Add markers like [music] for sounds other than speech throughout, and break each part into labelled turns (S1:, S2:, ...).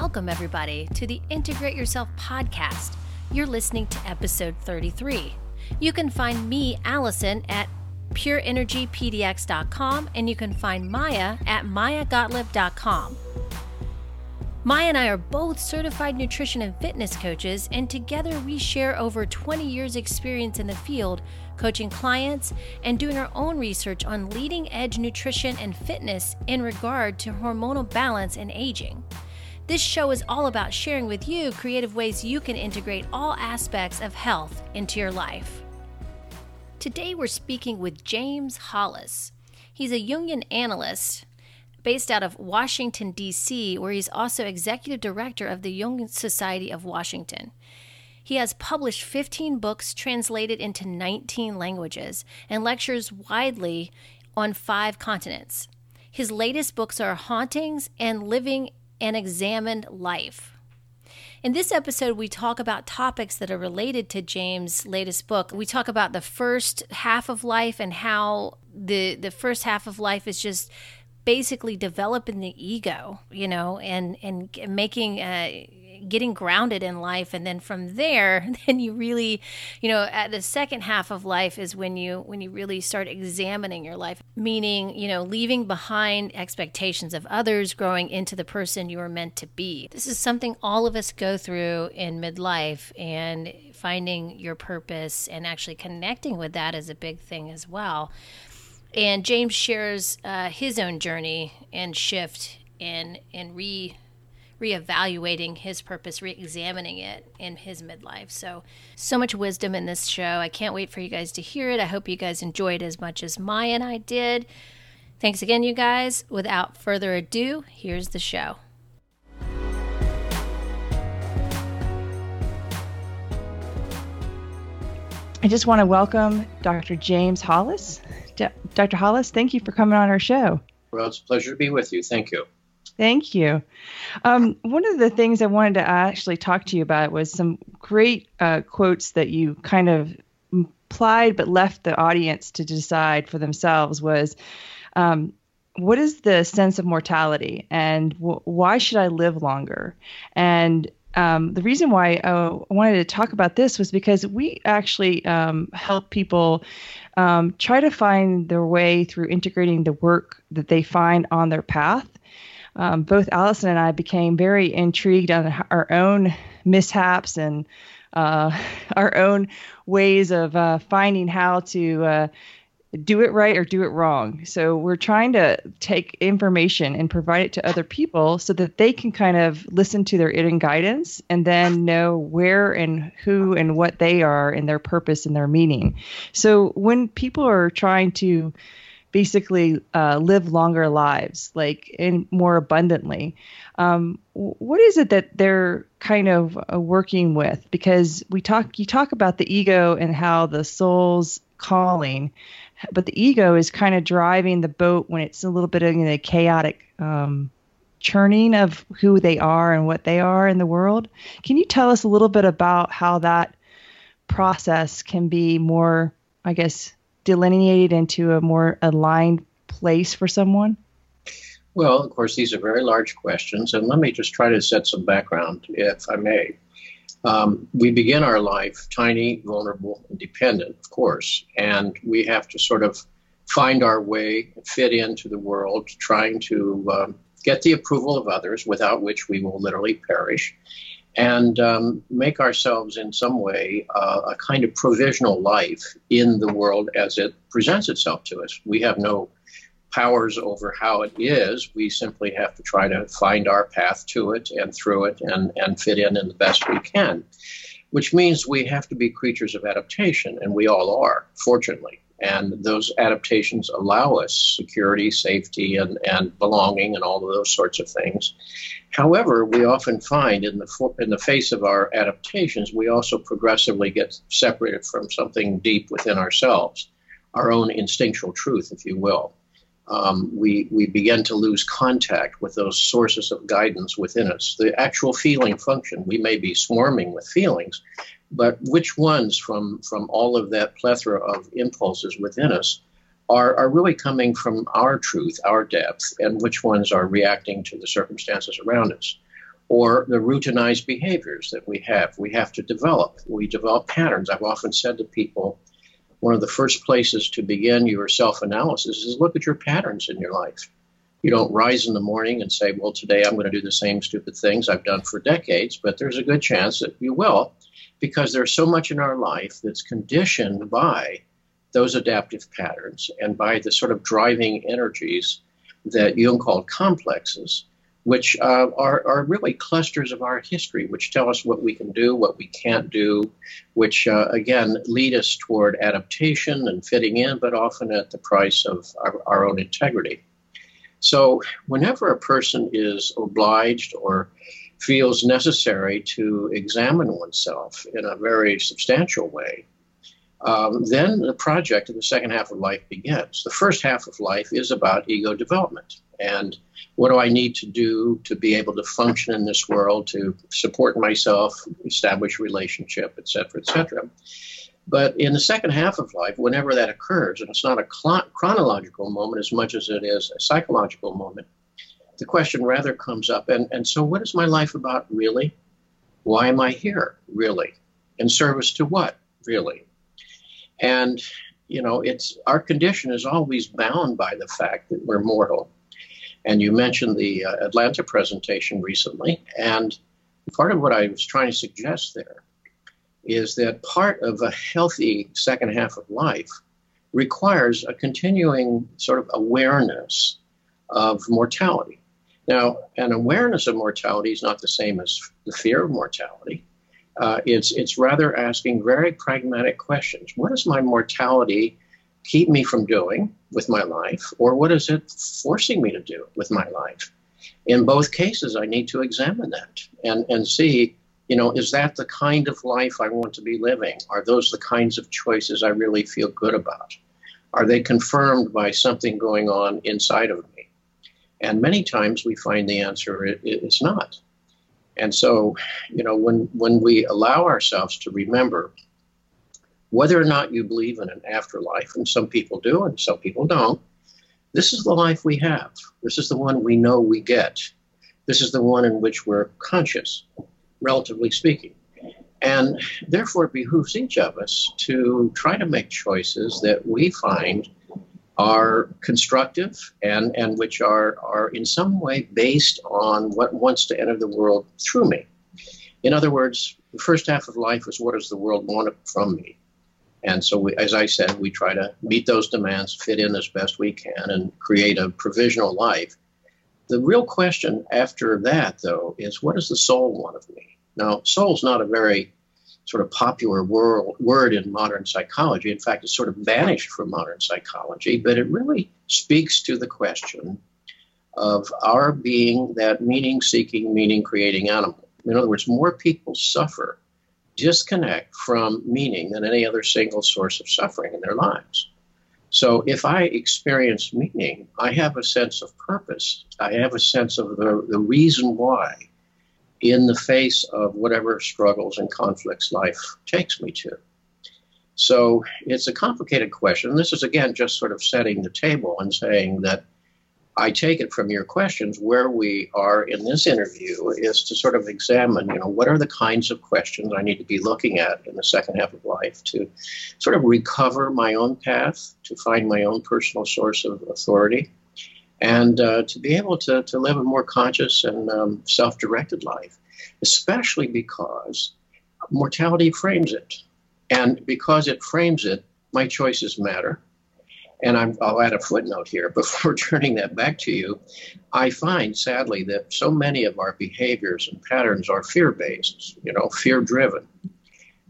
S1: Welcome, everybody, to the Integrate Yourself podcast. You're listening to episode 33. You can find me, Allison, at pureenergypdx.com, and you can find Maya at mayagottlieb.com. Maya and I are both certified nutrition and fitness coaches, and together we share over 20 years' experience in the field, coaching clients and doing our own research on leading edge nutrition and fitness in regard to hormonal balance and aging. This show is all about sharing with you creative ways you can integrate all aspects of health into your life. Today we're speaking with James Hollis. He's a Jungian analyst based out of Washington, D.C., where he's also executive director of the Jungian Society of Washington. He has published 15 books translated into 19 languages and lectures widely on five continents. His latest books are Hauntings and Living an Examined Life. In this episode, we talk about topics that are related to James' latest book. We talk about the first half of life and how the the first half of life is just basically developing the ego, you know, and and making uh, getting grounded in life and then from there [laughs] then you really you know at the second half of life is when you when you really start examining your life meaning you know leaving behind expectations of others growing into the person you are meant to be. This is something all of us go through in midlife and finding your purpose and actually connecting with that is a big thing as well. And James shares uh, his own journey and shift in in re reevaluating his purpose, re-examining it in his midlife. So, so much wisdom in this show. I can't wait for you guys to hear it. I hope you guys enjoyed as much as Maya and I did. Thanks again, you guys. Without further ado, here's the show.
S2: I just want to welcome Dr. James Hollis Dr. Hollis, thank you for coming on our show.
S3: Well, it's a pleasure to be with you. Thank you.
S2: Thank you. Um, one of the things I wanted to actually talk to you about was some great uh, quotes that you kind of implied but left the audience to decide for themselves was um, what is the sense of mortality and why should I live longer? And um, the reason why I wanted to talk about this was because we actually um, help people um, try to find their way through integrating the work that they find on their path. Um, both Allison and I became very intrigued on our own mishaps and uh, [laughs] our own ways of uh, finding how to uh, do it right or do it wrong. So we're trying to take information and provide it to other people so that they can kind of listen to their inner guidance and then know where and who and what they are and their purpose and their meaning. So when people are trying to basically uh, live longer lives, like and more abundantly, um, what is it that they're kind of uh, working with? Because we talk, you talk about the ego and how the soul's calling but the ego is kind of driving the boat when it's a little bit of you know, chaotic um, churning of who they are and what they are in the world. Can you tell us a little bit about how that process can be more, I guess, delineated into a more aligned place for someone?
S3: Well, of course, these are very large questions, and let me just try to set some background, if I may. Um, we begin our life tiny, vulnerable, and dependent, of course, and we have to sort of find our way, fit into the world, trying to um, get the approval of others, without which we will literally perish, and um, make ourselves in some way uh, a kind of provisional life in the world as it presents itself to us. We have no powers over how it is. We simply have to try to find our path to it and through it and, and fit in in the best we can, which means we have to be creatures of adaptation, and we all are, fortunately. And those adaptations allow us security, safety, and, and belonging, and all of those sorts of things. However, we often find in the, in the face of our adaptations, we also progressively get separated from something deep within ourselves, our own instinctual truth, if you will um, we, we begin to lose contact with those sources of guidance within us. The actual feeling function, we may be swarming with feelings, but which ones from, from all of that plethora of impulses within us are, are really coming from our truth, our depth, and which ones are reacting to the circumstances around us? or the routinized behaviors that we have. We have to develop. We develop patterns. I've often said to people, one of the first places to begin your self analysis is look at your patterns in your life. You don't rise in the morning and say, Well, today I'm going to do the same stupid things I've done for decades, but there's a good chance that you will because there's so much in our life that's conditioned by those adaptive patterns and by the sort of driving energies that Jung called complexes, which uh, are, are really clusters of our history, which tell us what we can do, what we can't do, which uh, again lead us toward adaptation and fitting in, but often at the price of our, our own integrity. So, whenever a person is obliged or feels necessary to examine oneself in a very substantial way, um, then the project of the second half of life begins. The first half of life is about ego development and what do I need to do to be able to function in this world, to support myself, establish relationship, et cetera, et cetera. But in the second half of life, whenever that occurs, and it's not a chronological moment as much as it is a psychological moment, the question rather comes up and, and so what is my life about really? Why am I here really? In service to what really? And you know, it's our condition is always bound by the fact that we're mortal. And you mentioned the uh, Atlanta presentation recently, and part of what I was trying to suggest there is that part of a healthy second half of life requires a continuing sort of awareness of mortality. Now, an awareness of mortality is not the same as the fear of mortality. Uh, it's it's rather asking very pragmatic questions. What does my mortality keep me from doing with my life, or what is it forcing me to do with my life? In both cases, I need to examine that and and see, you know, is that the kind of life I want to be living? Are those the kinds of choices I really feel good about? Are they confirmed by something going on inside of me? And many times we find the answer is not. And so, you know, when, when we allow ourselves to remember whether or not you believe in an afterlife, and some people do and some people don't, this is the life we have. This is the one we know we get. This is the one in which we're conscious, relatively speaking. And therefore, it behooves each of us to try to make choices that we find are constructive and, and which are, are in some way based on what wants to enter the world through me. In other words, the first half of life is what does the world want from me? And so, we, as I said, we try to meet those demands, fit in as best we can, and create a provisional life. The real question after that, though, is what does the soul want of me? Now, soul's not a very sort of popular world, word in modern psychology. In fact, it's sort of vanished from modern psychology, but it really speaks to the question of our being that meaning seeking, meaning creating animal. In other words, more people suffer, disconnect from meaning than any other single source of suffering in their lives. So if I experience meaning, I have a sense of purpose. I have a sense of the, the reason why in the face of whatever struggles and conflicts life takes me to. So it's a complicated question. This is, again, just sort of setting the table and saying that I take it from your questions where we are in this interview is to sort of examine, you know, what are the kinds of questions I need to be looking at in the second half of life to sort of recover my own path, to find my own personal source of authority, and uh, to be able to, to live a more conscious and um, self directed life, especially because mortality frames it. And because it frames it, my choices matter. And i will add a footnote here [laughs] before turning that back to you. I find, sadly, that so many of our behaviors and patterns are fear based, you know, fear driven.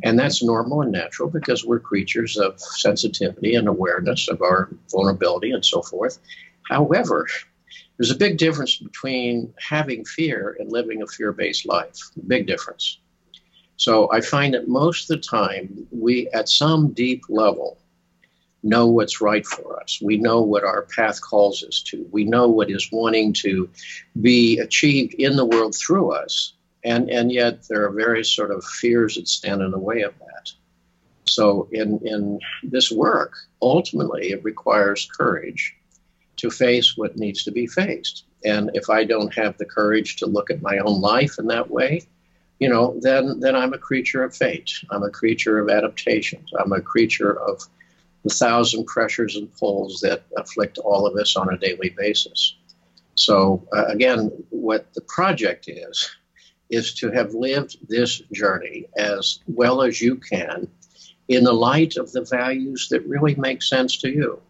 S3: And that's normal and natural because we're creatures of sensitivity and awareness of our vulnerability and so forth. However, there's a big difference between having fear and living a fear based life. Big difference. So I find that most of the time, we, at some deep level, know what's right for us. We know what our path calls us to. We know what is wanting to be achieved in the world through us. And, and yet, there are various sort of fears that stand in the way of that. So, in, in this work, ultimately, it requires courage to face what needs to be faced. And if I don't have the courage to look at my own life in that way, you know, then then I'm a creature of fate. I'm a creature of adaptations. I'm a creature of the thousand pressures and pulls that afflict all of us on a daily basis. So uh, again, what the project is is to have lived this journey as well as you can in the light of the values that really make sense to you,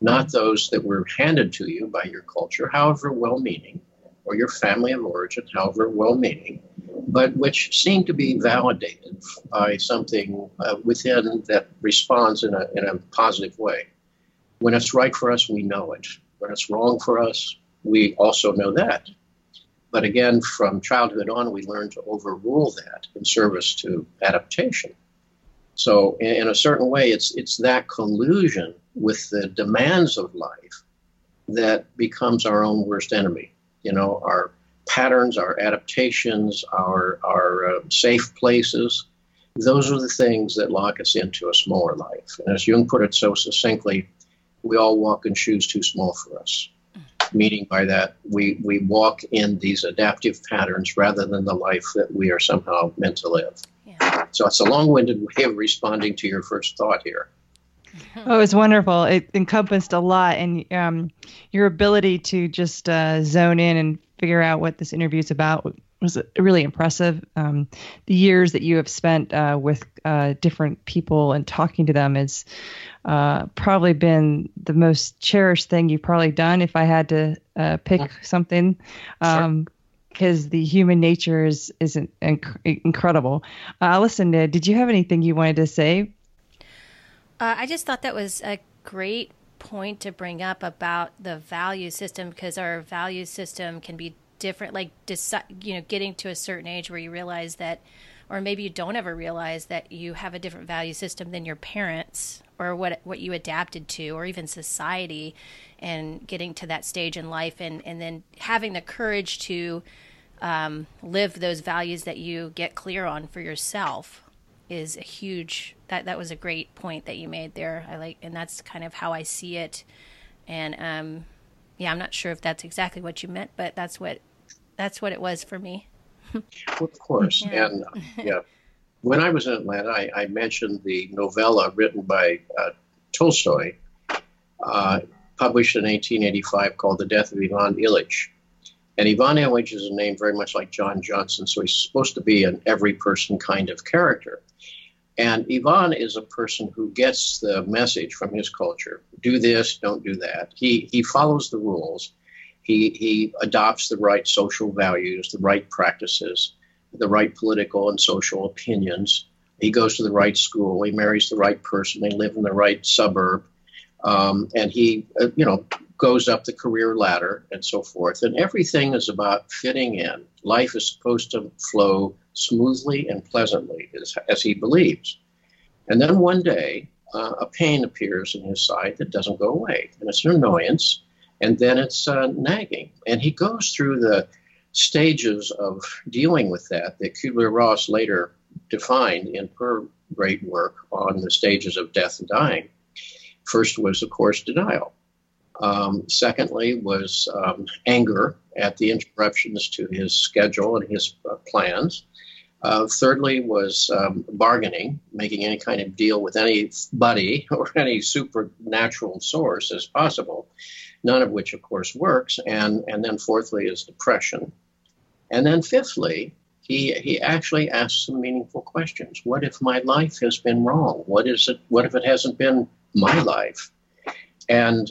S3: not those that were handed to you by your culture, however well meaning, or your family of origin, however well meaning, but which seem to be validated by something uh, within that responds in a, in a positive way. When it's right for us, we know it. When it's wrong for us, we also know that. But again, from childhood on, we learn to overrule that in service to adaptation. So, in, a certain way, it's it's that collusion with the demands of life that becomes our own worst enemy. You know, our patterns, our adaptations, our our uh, safe places. Those are the things that lock us into a smaller life. And as Jung put it so succinctly, we all walk in shoes too small for us. Meaning by that, we, we walk in these adaptive patterns rather than the life that we are somehow meant to live. Yeah. So it's a long-winded way of responding to your first thought here. [laughs]
S2: Oh, it was wonderful. It encompassed a lot, and um, your ability to just uh, zone in and figure out what this interview is about was really impressive. Um, the years that you have spent uh, with uh, different people and talking to them has uh, probably been the most cherished thing you've probably done. If I had to uh, pick something, um, because the human nature is is inc- incredible. Uh, Allison, did you have anything you wanted to say?
S1: Uh, I just thought that was a great point to bring up about the value system because our value system can be different. Like, deci- you know, getting to a certain age where you realize that, or maybe you don't ever realize that you have a different value system than your parents or what what you adapted to, or even society, and getting to that stage in life, and and then having the courage to um, live those values that you get clear on for yourself is a huge that that was a great point that you made there. I like and that's kind of how i see it. And um yeah i'm not sure if that's exactly what you meant but that's what that's what it was for me.
S3: Well, of course. Yeah. and yeah when i was in atlanta i, I mentioned the novella written by uh, tolstoy uh, published in 1885 called the death of ivan ilyich and Ivan Ilyich is a name very much like John Johnson, so he's supposed to be an every person kind of character. And Ivan is a person who gets the message from his culture do this, don't do that. He, he follows the rules, he, he adopts the right social values, the right practices, the right political and social opinions. He goes to the right school, he marries the right person, they live in the right suburb. Um, and he, uh, you know, goes up the career ladder and so forth. And everything is about fitting in. Life is supposed to flow smoothly and pleasantly, as, as he believes. And then one day, uh, a pain appears in his side that doesn't go away. And it's an annoyance. And then it's uh, nagging. And he goes through the stages of dealing with that that Kubler Ross later defined in her great work on the stages of death and dying. First was, of course, denial. Um, secondly, was um, anger at the interruptions to his schedule and his uh, plans. Uh, thirdly, was um, bargaining, making any kind of deal with anybody [laughs] or any supernatural source as possible, none of which, of course, works. And, and then fourthly is depression. And then fifthly, he, he actually asks some meaningful questions. What if my life has been wrong? What is it? What if it hasn't been my life? And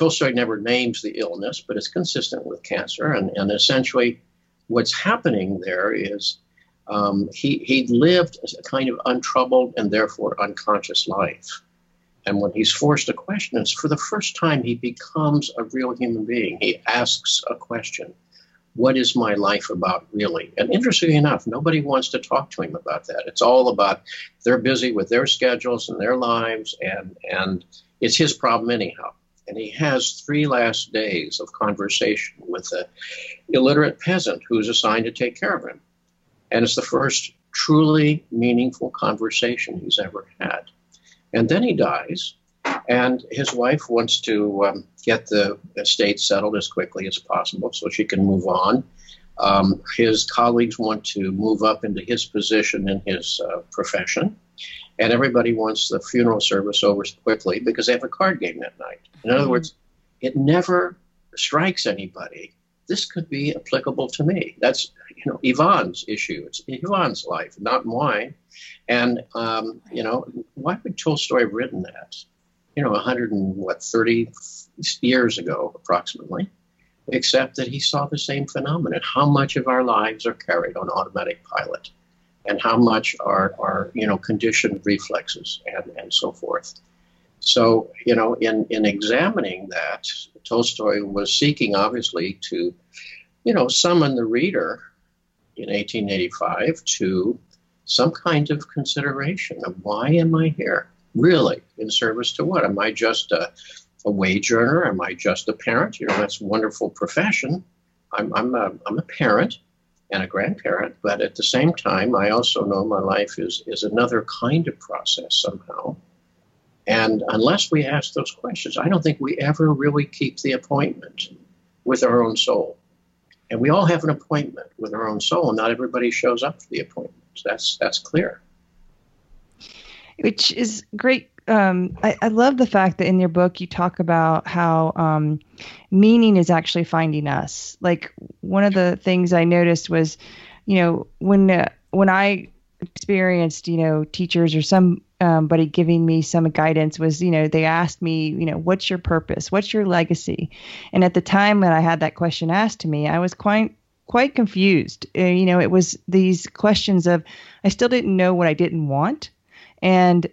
S3: Tolstoy never names the illness, but it's consistent with cancer. And, and essentially, what's happening there is um, he, he lived a kind of untroubled and therefore unconscious life. And when he's forced to question, it's for the first time he becomes a real human being. He asks a question What is my life about, really? And interestingly enough, nobody wants to talk to him about that. It's all about they're busy with their schedules and their lives, and, and it's his problem anyhow and he has three last days of conversation with an illiterate peasant who's assigned to take care of him. And it's the first truly meaningful conversation he's ever had. And then he dies, And his wife wants to um, get the estate settled as quickly as possible so she can move on. Um, his colleagues want to move up into his position in his uh, profession. And everybody wants the funeral service over quickly because they have a card game that night. In other mm-hmm. words, it never strikes anybody. This could be applicable to me. That's you know Ivan's issue. It's Ivan's life, not mine. And um, you know, why would Tolstoy have written that? You know, 100 and what 30 years ago, approximately. Except that he saw the same phenomenon. How much of our lives are carried on automatic pilot, and how much are are you know conditioned reflexes and and so forth. So, you know, in, in examining that, Tolstoy was seeking, obviously, to, you know, summon the reader in 1885 to some kind of consideration of why am I here? Really, in service to what? Am I just a, a wage earner? Am I just a parent? You know, that's a wonderful profession. I'm, I'm, a, I'm a parent and a grandparent, but at the same time, I also know my life is, is another kind of process somehow. And unless we ask those questions, I don't think we ever really keep the appointment with our own soul. And we all have an appointment with our own soul, and not everybody shows up for the appointment. That's that's clear.
S2: Which is great. Um, I, I, love the fact that in your book you talk about how um, meaning is actually finding us. Like one of the things I noticed was, you know, when uh, when I experienced, you know, teachers or somebody giving me some guidance was, you know, they asked me, you know, what's your purpose? What's your legacy? And at the time when I had that question asked to me, I was quite quite confused. Uh, you know, it was these questions of I still didn't know what I didn't want. And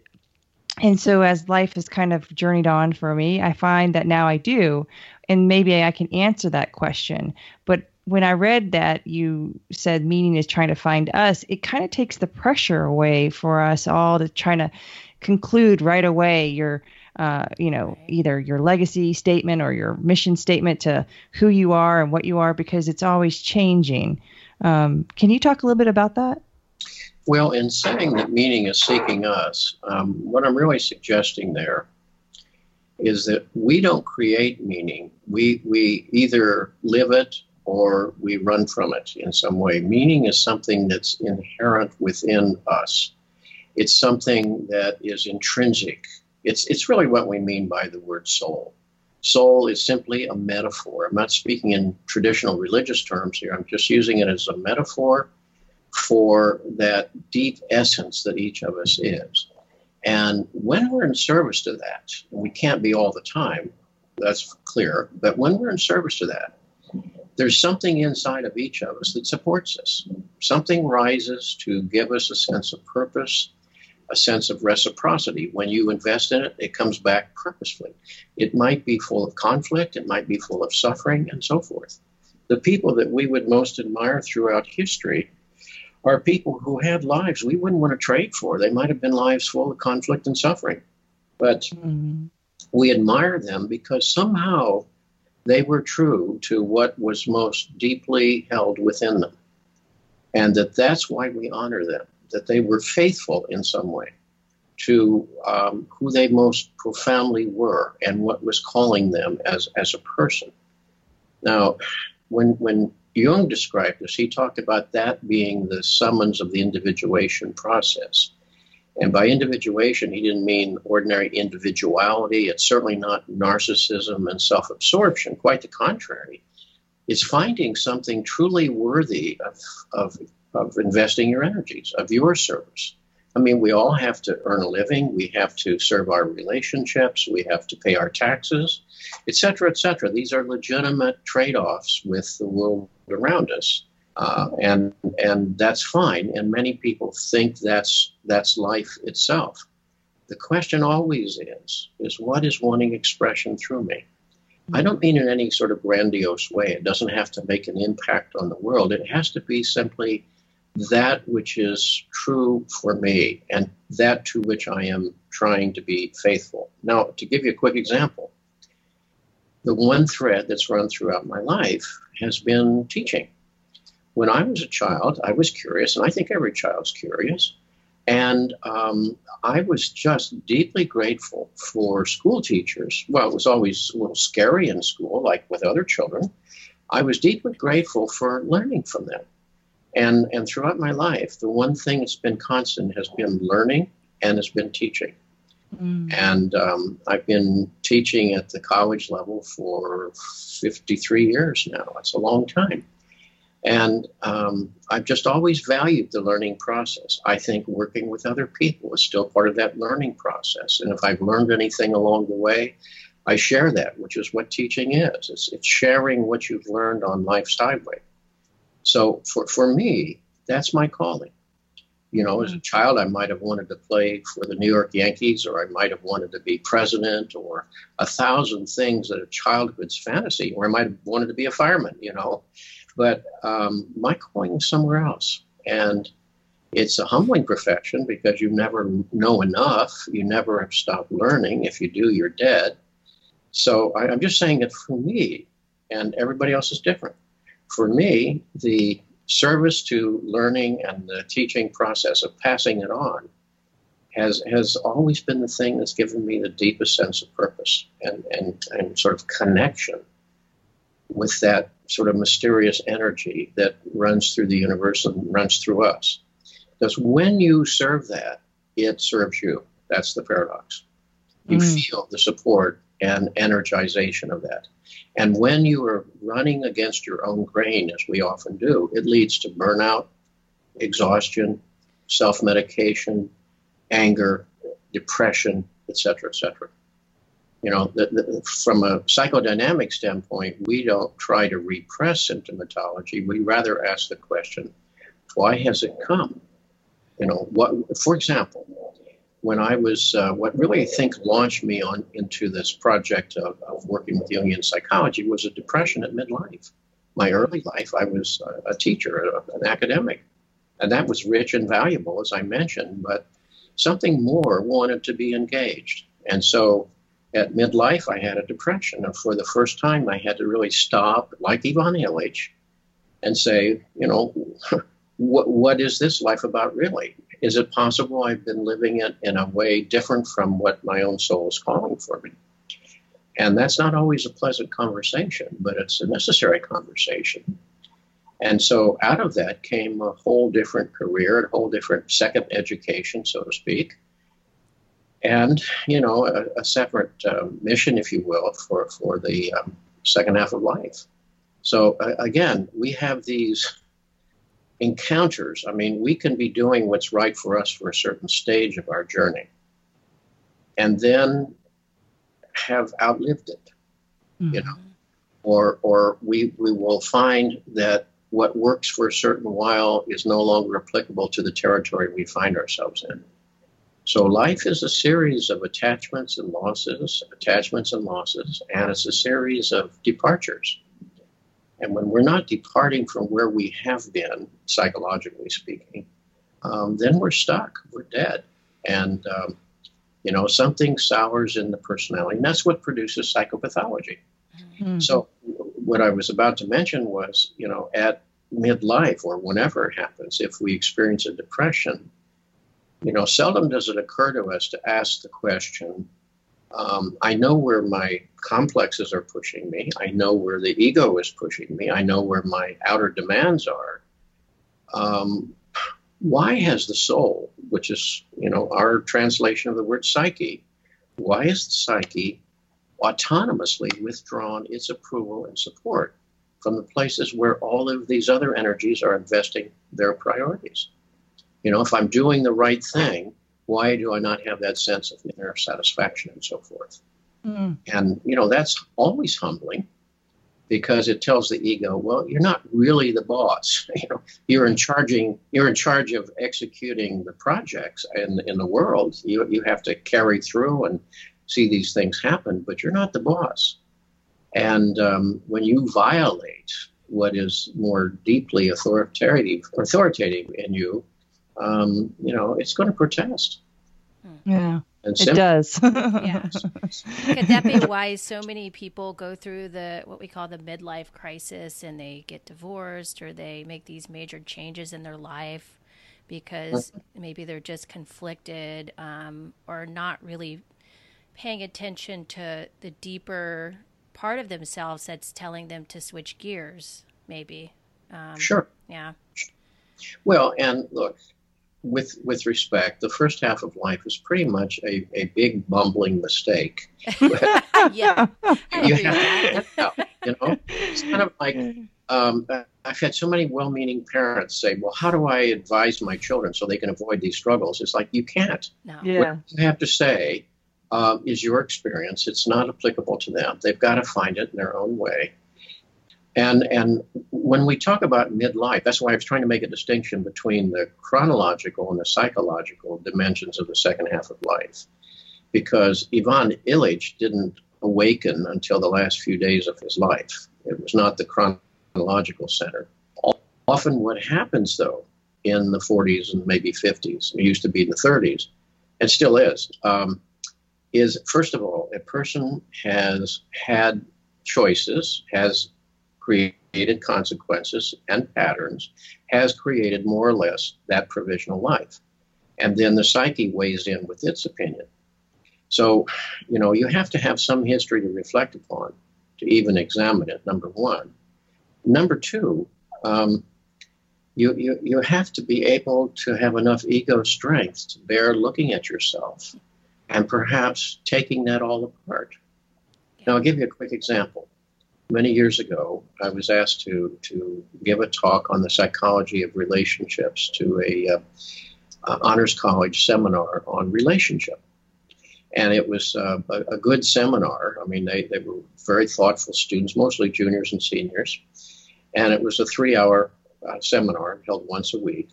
S2: and so as life has kind of journeyed on for me, I find that now I do. And maybe I can answer that question. But when I read that you said meaning is trying to find us, it kind of takes the pressure away for us all to try to conclude right away your, uh, you know, either your legacy statement or your mission statement to who you are and what you are, because it's always changing. Um, can you talk a little bit about that?
S3: Well, in saying that meaning is seeking us, um, what I'm really suggesting there is that we don't create meaning. We we either live it or we run from it in some way. Meaning is something that's inherent within us. It's something that is intrinsic. It's, it's really what we mean by the word soul. Soul is simply a metaphor. I'm not speaking in traditional religious terms here, I'm just using it as a metaphor for that deep essence that each of us is. And when we're in service to that, we can't be all the time, that's clear, but when we're in service to that, there's something inside of each of us that supports us. Something rises to give us a sense of purpose, a sense of reciprocity. When you invest in it, it comes back purposefully. It might be full of conflict, it might be full of suffering, and so forth. The people that we would most admire throughout history are people who had lives we wouldn't want to trade for. They might have been lives full of conflict and suffering. But mm-hmm. we admire them because somehow they were true to what was most deeply held within them. And that that's why we honor them, that they were faithful in some way to um, who they most profoundly were and what was calling them as, as a person. Now, when, when Jung described this, he talked about that being the summons of the individuation process. And by individuation, he didn't mean ordinary individuality. It's certainly not narcissism and self absorption. Quite the contrary. It's finding something truly worthy of, of, of investing your energies, of your service. I mean, we all have to earn a living. We have to serve our relationships. We have to pay our taxes, et cetera, et cetera. These are legitimate trade offs with the world around us. Uh, and and that's fine. And many people think that's that's life itself. The question always is is what is wanting expression through me? I don't mean in any sort of grandiose way. It doesn't have to make an impact on the world. It has to be simply that which is true for me and that to which I am trying to be faithful. Now, to give you a quick example, the one thread that's run throughout my life has been teaching when I was a child, I was curious, and I think every child's curious. And um, I was just deeply grateful for school teachers. Well, it was always a little scary in school, like with other children. I was deeply grateful for learning from them. And, and throughout my life, the one thing that's been constant has been learning and has been teaching. Mm. And um, I've been teaching at the college level for 53 years now. It's a long time. And um, I've just always valued the learning process. I think working with other people is still part of that learning process. And if I've learned anything along the way, I share that, which is what teaching is. It's, it's sharing what you've learned on life's highway. So for, for me, that's my calling. You know, as a child, I might have wanted to play for the New York Yankees, or I might have wanted to be president, or a thousand things that a childhood's fantasy, or I might have wanted to be a fireman, you know. But um, my calling is somewhere else. And it's a humbling profession because you never know enough. You never have stopped learning. If you do, you're dead. So I, I'm just saying that for me, and everybody else is different. For me, the service to learning and the teaching process of passing it on has has always been the thing that's given me the deepest sense of purpose and, and, and sort of connection with that sort of mysterious energy that runs through the universe and runs through us. Because when you serve that, it serves you. That's the paradox. You mm. feel the support and energization of that. And when you are running against your own grain, as we often do, it leads to burnout, exhaustion, self medication, anger, depression, etc., etc you know, the, the, from a psychodynamic standpoint, we don't try to repress symptomatology. We rather ask the question, why has it come? You know, what, for example, when I was, uh, what really I think launched me on into this project of, of working with Jungian psychology was a depression at midlife. My early life, I was a, teacher, an academic, and that was rich and valuable, as I mentioned, but something more wanted to be engaged. And so at midlife, I had a depression. And for the first time, I had to really stop, like Ivan Ilyich, and say, you know, [laughs] what, what is this life about really? Is it possible I've been living it in a way different from what my own soul is calling for me? And that's not always a pleasant conversation, but it's a necessary conversation. And so out of that came a whole different career, a whole different second education, so to speak and you know a, a separate uh, mission, if you will, for for the um, second half of life. So uh, again, we have these encounters. I mean, we can be doing what's right for us for a certain stage of our journey, and then have outlived it. Mm-hmm. You know, or or we we will find that what works for a certain while is no longer applicable to the territory we find ourselves in. So life is a series of attachments and losses, attachments and losses, and it's a series of departures. And when we're not departing from where we have been, psychologically speaking, um, then we're stuck, we're dead. And, um, you know, something sours in the personality, and that's what produces psychopathology. Mm-hmm. So, what I was about to mention was, you know, at midlife or whenever it happens, if we experience a depression, you know, seldom does it occur to us to ask the question um, I know where my complexes are pushing me. I know where the ego is pushing me. I know where my outer demands are. Um, why has the soul, which is, you know, our translation of the word psyche, why is the psyche autonomously withdrawn its approval and support from the places where all of these other energies are investing their priorities? You know, if I'm doing the right thing, why do I not have that sense of inner satisfaction and so forth? Mm. And, you know, that's always humbling because it tells the ego, well, you're not really the boss. [laughs] You know, you're in charging, you're in charge of executing the projects in, in the world. You, you have to carry through and see these things happen, but you're not the boss. And um, when you violate what is more deeply authoritative, authoritative in you, um, you know, it's going to protest.
S2: Hmm. Yeah. And it does. [laughs]
S1: yeah. [laughs] Could that be why so many people go through the what we call the midlife crisis and they get divorced or they make these major changes in their life because maybe they're just conflicted um, or not really paying attention to the deeper part of themselves that's telling them to switch gears, maybe.
S3: Um, sure.
S1: Yeah.
S3: Well, and look, with with respect, the first half of life is pretty much a, a big bumbling mistake. [laughs]
S1: yeah,
S3: you, have, you know, it's kind of like um, I've had so many well-meaning parents say, "Well, how do I advise my children so they can avoid these struggles?" It's like you can't.
S1: No.
S2: Yeah.
S3: What you have to say um, is your experience. It's not applicable to them. They've got to find it in their own way. And and when we talk about midlife, that's why I was trying to make a distinction between the chronological and the psychological dimensions of the second half of life, because Ivan Ilyich didn't awaken until the last few days of his life. It was not the chronological center. Often, what happens though in the 40s and maybe 50s, it used to be in the 30s, and still is, um, is first of all, a person has had choices, has created consequences and patterns, has created more or less that provisional life. And then the psyche weighs in with its opinion. So, you know, you have to have some history to reflect upon to even examine it, number one. Number two, um, you, you, you have to be able to have enough ego strength to bear looking at yourself and perhaps taking that all apart. Now, I'll give you a quick example. Many years ago, I was asked to, to give a talk on the psychology of relationships to a uh, uh, honors college seminar on relationship. And it was uh, a, a, good seminar. I mean, they, they were very thoughtful students, mostly juniors and seniors. And it was a three hour uh, seminar held once a week.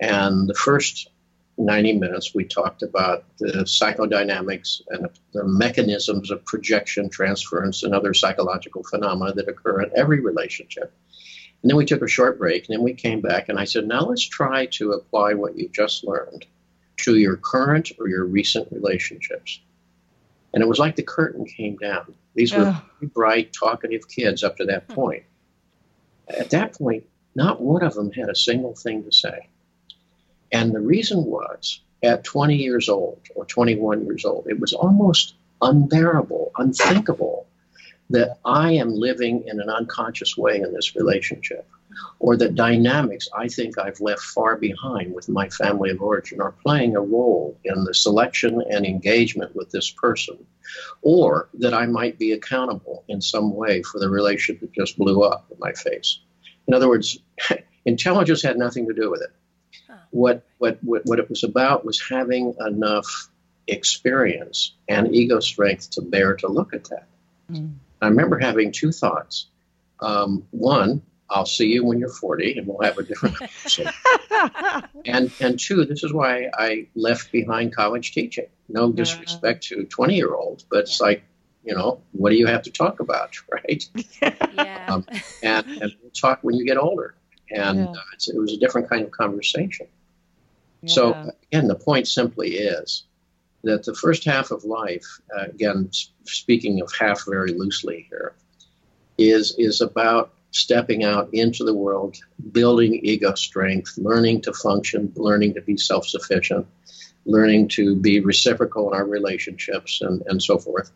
S3: And the first 90 minutes, we talked about the psychodynamics and the mechanisms of projection, transference, and other psychological phenomena that occur in every relationship. And then we took a short break, and then we came back, and I said, Now let's try to apply what you just learned to your current or your recent relationships. And it was like the curtain came down. These were bright, talkative kids up to that hmm. point. At that point, not one of them had a single thing to say. And the reason was at 20 years old or 21 years old, it was almost unbearable, unthinkable that I am living in an unconscious way in this relationship, or that dynamics I think I've left far behind with my family of origin are playing a role in the selection and engagement with this person, or that I might be accountable in some way for the relationship that just blew up in my face. In other words, [laughs] intelligence had nothing to do with it what, what, what, what it was about was having enough experience and ego strength to bear to look at that. Mm. I remember having two thoughts. Um, one, I'll see you when you're 40 and we'll have a different [laughs] conversation. and, and two, this is why I left behind college teaching. No disrespect to 20 year olds, but it's like, you know, what do you have to talk about, [laughs] right? [laughs]
S1: yeah. Um,
S3: and, and we'll talk when you get older. And yeah. uh, it was a different kind of conversation. So, again, the point simply is that the first half of life, uh, again, speaking of half very loosely here, is, is about stepping out into the world, building ego strength, learning to function, learning to be self sufficient, learning to be reciprocal in our relationships, and, and so forth.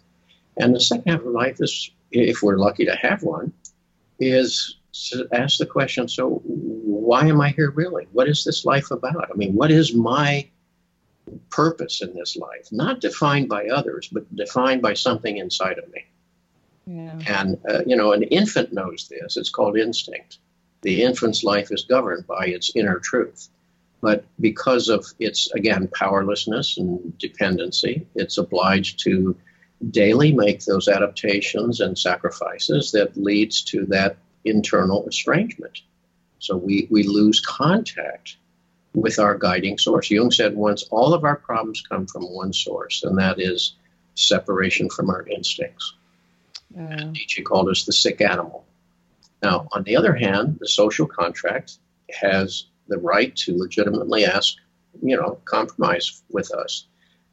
S3: And the second half of life is, if we're lucky to have one, is ask the question so why am I here really? What is this life about? I mean, what is my purpose in this life? Not defined by others, but defined by something inside of me. Yeah. And, uh, you know, an infant knows this. It's called instinct. The infant's life is governed by its inner truth. But because of its, again, powerlessness and dependency, it's obliged to daily make those adaptations and sacrifices that leads to that internal estrangement. So we, we lose contact with our guiding source. Jung said once all of our problems come from one source, and that is separation from our instincts. Mm. Nietzsche called us the sick animal. Now, on the other hand, the social contract has the right to legitimately ask, you know, compromise with us.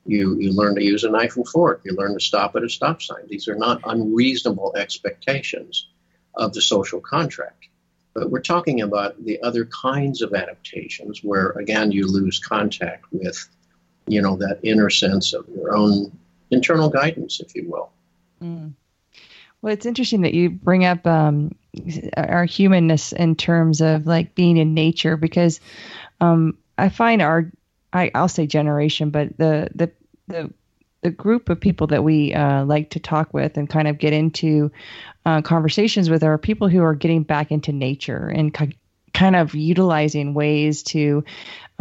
S3: You, you learn to use a knife and fork. You learn to stop at a stop sign. These are not unreasonable expectations of the social contract. But we're talking about the other kinds of adaptations where, again, you lose contact with, you know, that inner sense of your own internal guidance, if you will.
S2: Mm. Well, it's interesting that you bring up um, our humanness in terms of like being in nature because um, I find our I, I'll say generation, but the the the the group of people that we uh, like to talk with and kind of get into uh, conversations with are people who are getting back into nature and kind of utilizing ways to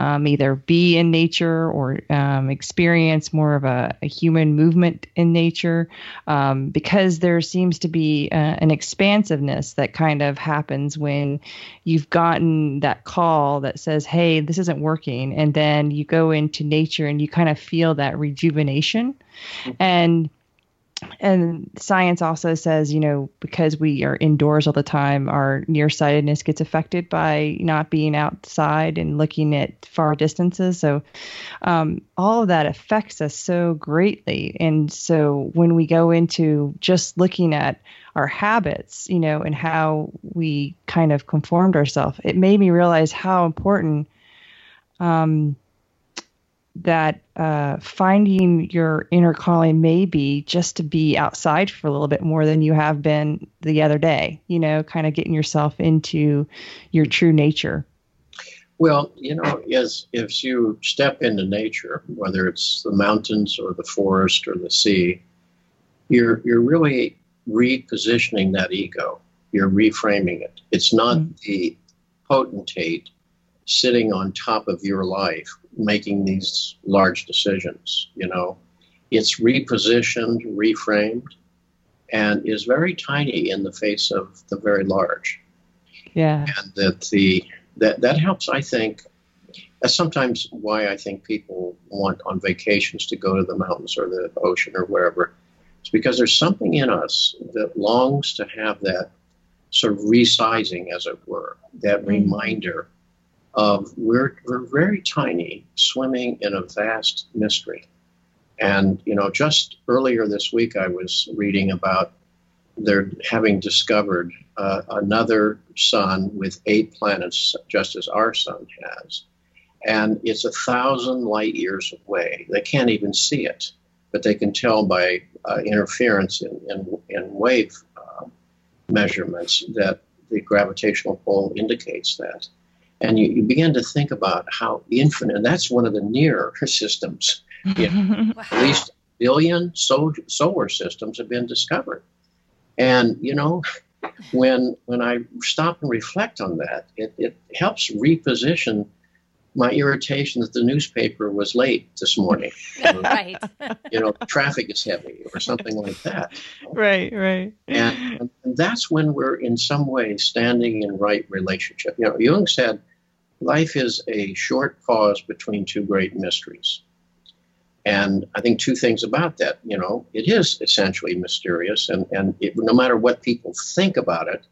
S2: um, either be in nature or um, experience more of a, a, human movement in nature um, because there seems to be uh, an expansiveness that kind of happens when you've gotten that call that says hey this isn't working and then you go into nature and you kind of feel that rejuvenation mm-hmm. and and science also says, you know, because we are indoors all the time, our nearsightedness gets affected by not being outside and looking at far distances. So, um, all of that affects us so greatly. And so, when we go into just looking at our habits, you know, and how we kind of conformed ourselves, it made me realize how important. Um, that uh, finding your inner calling may be just to be outside for a little bit more than you have been the other day, you know, kind of getting yourself into your true nature.
S3: Well, you know, as, as you step into nature, whether it's the mountains or the forest or the sea, you're, you're really repositioning that ego. You're reframing it. It's not mm-hmm. the potentate sitting on top of your life making these large decisions. You know, it's repositioned, reframed, and is very tiny in the face of the very large.
S2: Yeah,
S3: and that the that that helps. I think that's sometimes why I think people want on vacations to go to the mountains or the ocean or wherever. It's because there's something in us that longs to have that sort of resizing, as it were, that mm-hmm. reminder of we're, we're very tiny, swimming in a vast mystery. And, you know, just earlier this week, I was reading about their having discovered uh, another sun with eight planets, just as our sun has. And it's a thousand light years away. They can't even see it, but they can tell by uh, interference in, in, in wave uh, measurements that the gravitational pull indicates that. And you, you begin to think about how infinite, and that's one of the near systems. [laughs] wow. At least a billion so, solar systems have been discovered. And, you know, when when I stop and reflect on that, it, it helps reposition my irritation that the newspaper was late this morning. [laughs] right. you know, traffic is heavy or something like that.
S2: Right, right.
S3: And, and, that's when we're in some way standing in right relationship. You know, Jung said life is a short pause between two great mysteries. And I think two things about that. You know, it is essentially mysterious, and, and it, no matter what people think about it,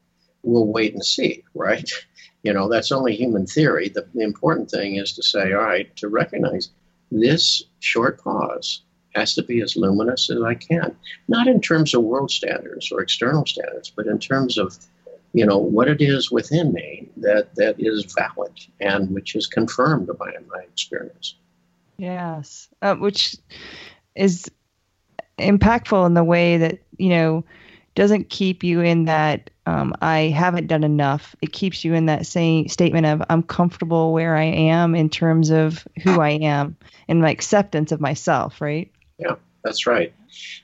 S3: we'll wait and see, right? [laughs] You know, that's only human theory. The, the important thing is to say, all right, to recognize this short pause has to be as luminous as I can, not in terms of world standards or external standards, but in terms of you know what it is within me that that is valid and which is confirmed by my experience.
S2: Yes. Uh, which is impactful in the way that you know doesn't keep you in that um, i haven't done enough. It keeps you in that same statement of i'm comfortable where i am in terms of who i am and my acceptance of myself right?
S3: Yeah that's right.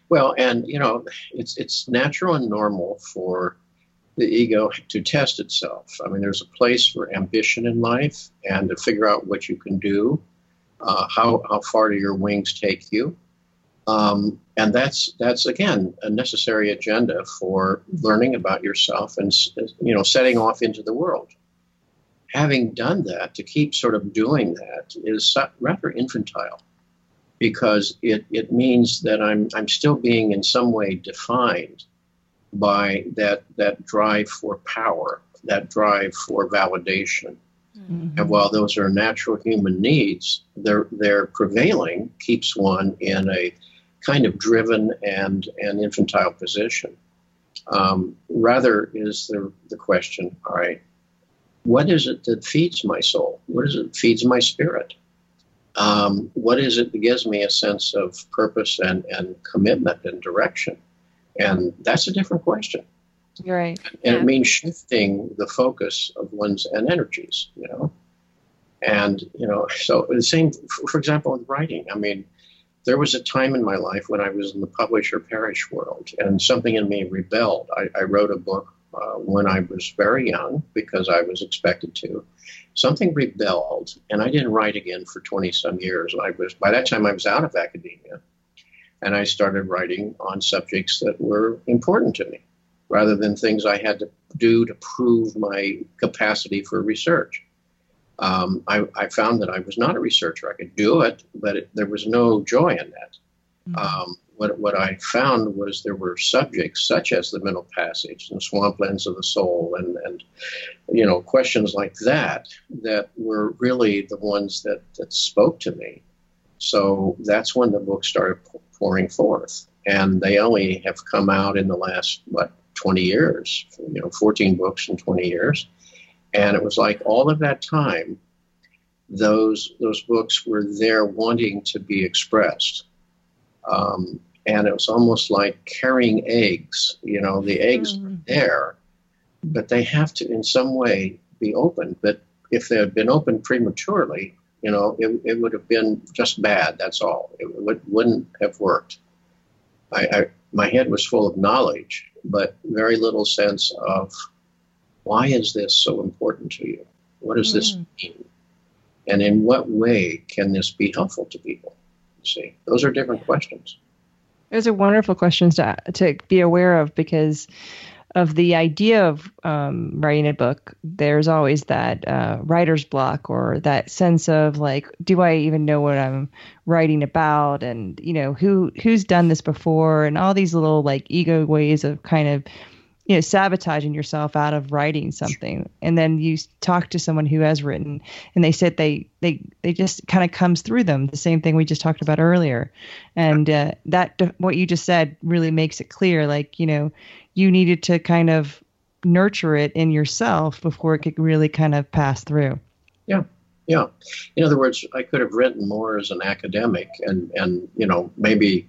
S3: Well and you know it's it's natural and normal for the ego to test itself. I mean, there's a place for ambition in life and to figure out what you can do, uh, how, how far do your wings take you. Um, and that's that's again a necessary agenda for learning about yourself and you know setting off into the world. Having done that, to keep sort of doing that is rather infantile, because it, it means that I'm I'm still being in some way defined by that that drive for power, that drive for validation. Mm-hmm. And while those are natural human needs, their their prevailing keeps one in a kind of driven and and infantile position. Um, rather is the the question, all right, what is it that feeds my soul? What is it that feeds my spirit? Um, what is it that gives me a sense of purpose and, and commitment and direction? And that's a different question.
S2: Right.
S3: And yeah. it means shifting the focus of one's and energies, you know. And, you know, so the same, for example, with writing. I mean, there was a time in my life when I was in the publisher perish world, and something in me rebelled. I, I wrote a book uh, when I was very young because I was expected to. Something rebelled, and I didn't write again for 20 some years. I was by that time I was out of academia, and I started writing on subjects that were important to me, rather than things I had to do to prove my capacity for research. Um, I, I, found that I was not a researcher. I could do it, but it, there was no joy in that. Mm-hmm. Um, what, what I found was there were subjects such as the Middle Passage and Swamplands of the Soul and, and you know questions like that that were really the ones that, that spoke to me. So that's when the book started pouring forth, and they only have come out in the last what 20 years, you know, 14 books in 20 years, and it was like all of that time, those those books were there wanting to be expressed. Um, and it was almost like carrying eggs. You know, the eggs mm. are there, but they have to, in some way, be opened. But if they had been opened prematurely, you know, it, it would have been just bad. That's all. It would, wouldn't have worked. I, I, my head was full of knowledge, but very little sense of why is this so important to you? What does mm. this mean? And in what way can this be helpful to people? You see, those are different questions.
S2: Those are wonderful questions to to be aware of because of the idea of um, writing a book. There's always that uh, writer's block or that sense of like, do I even know what I'm writing about? And you know, who who's done this before? And all these little like ego ways of kind of you know sabotaging yourself out of writing something. And then you talk to someone who has written and they said they they they just kind of comes through them the same thing we just talked about earlier. And uh, that what you just said really makes it clear like you know you needed to kind of nurture it in yourself before it could really kind of pass through.
S3: Yeah. Yeah. In other words i could have written more as an academic and and you know maybe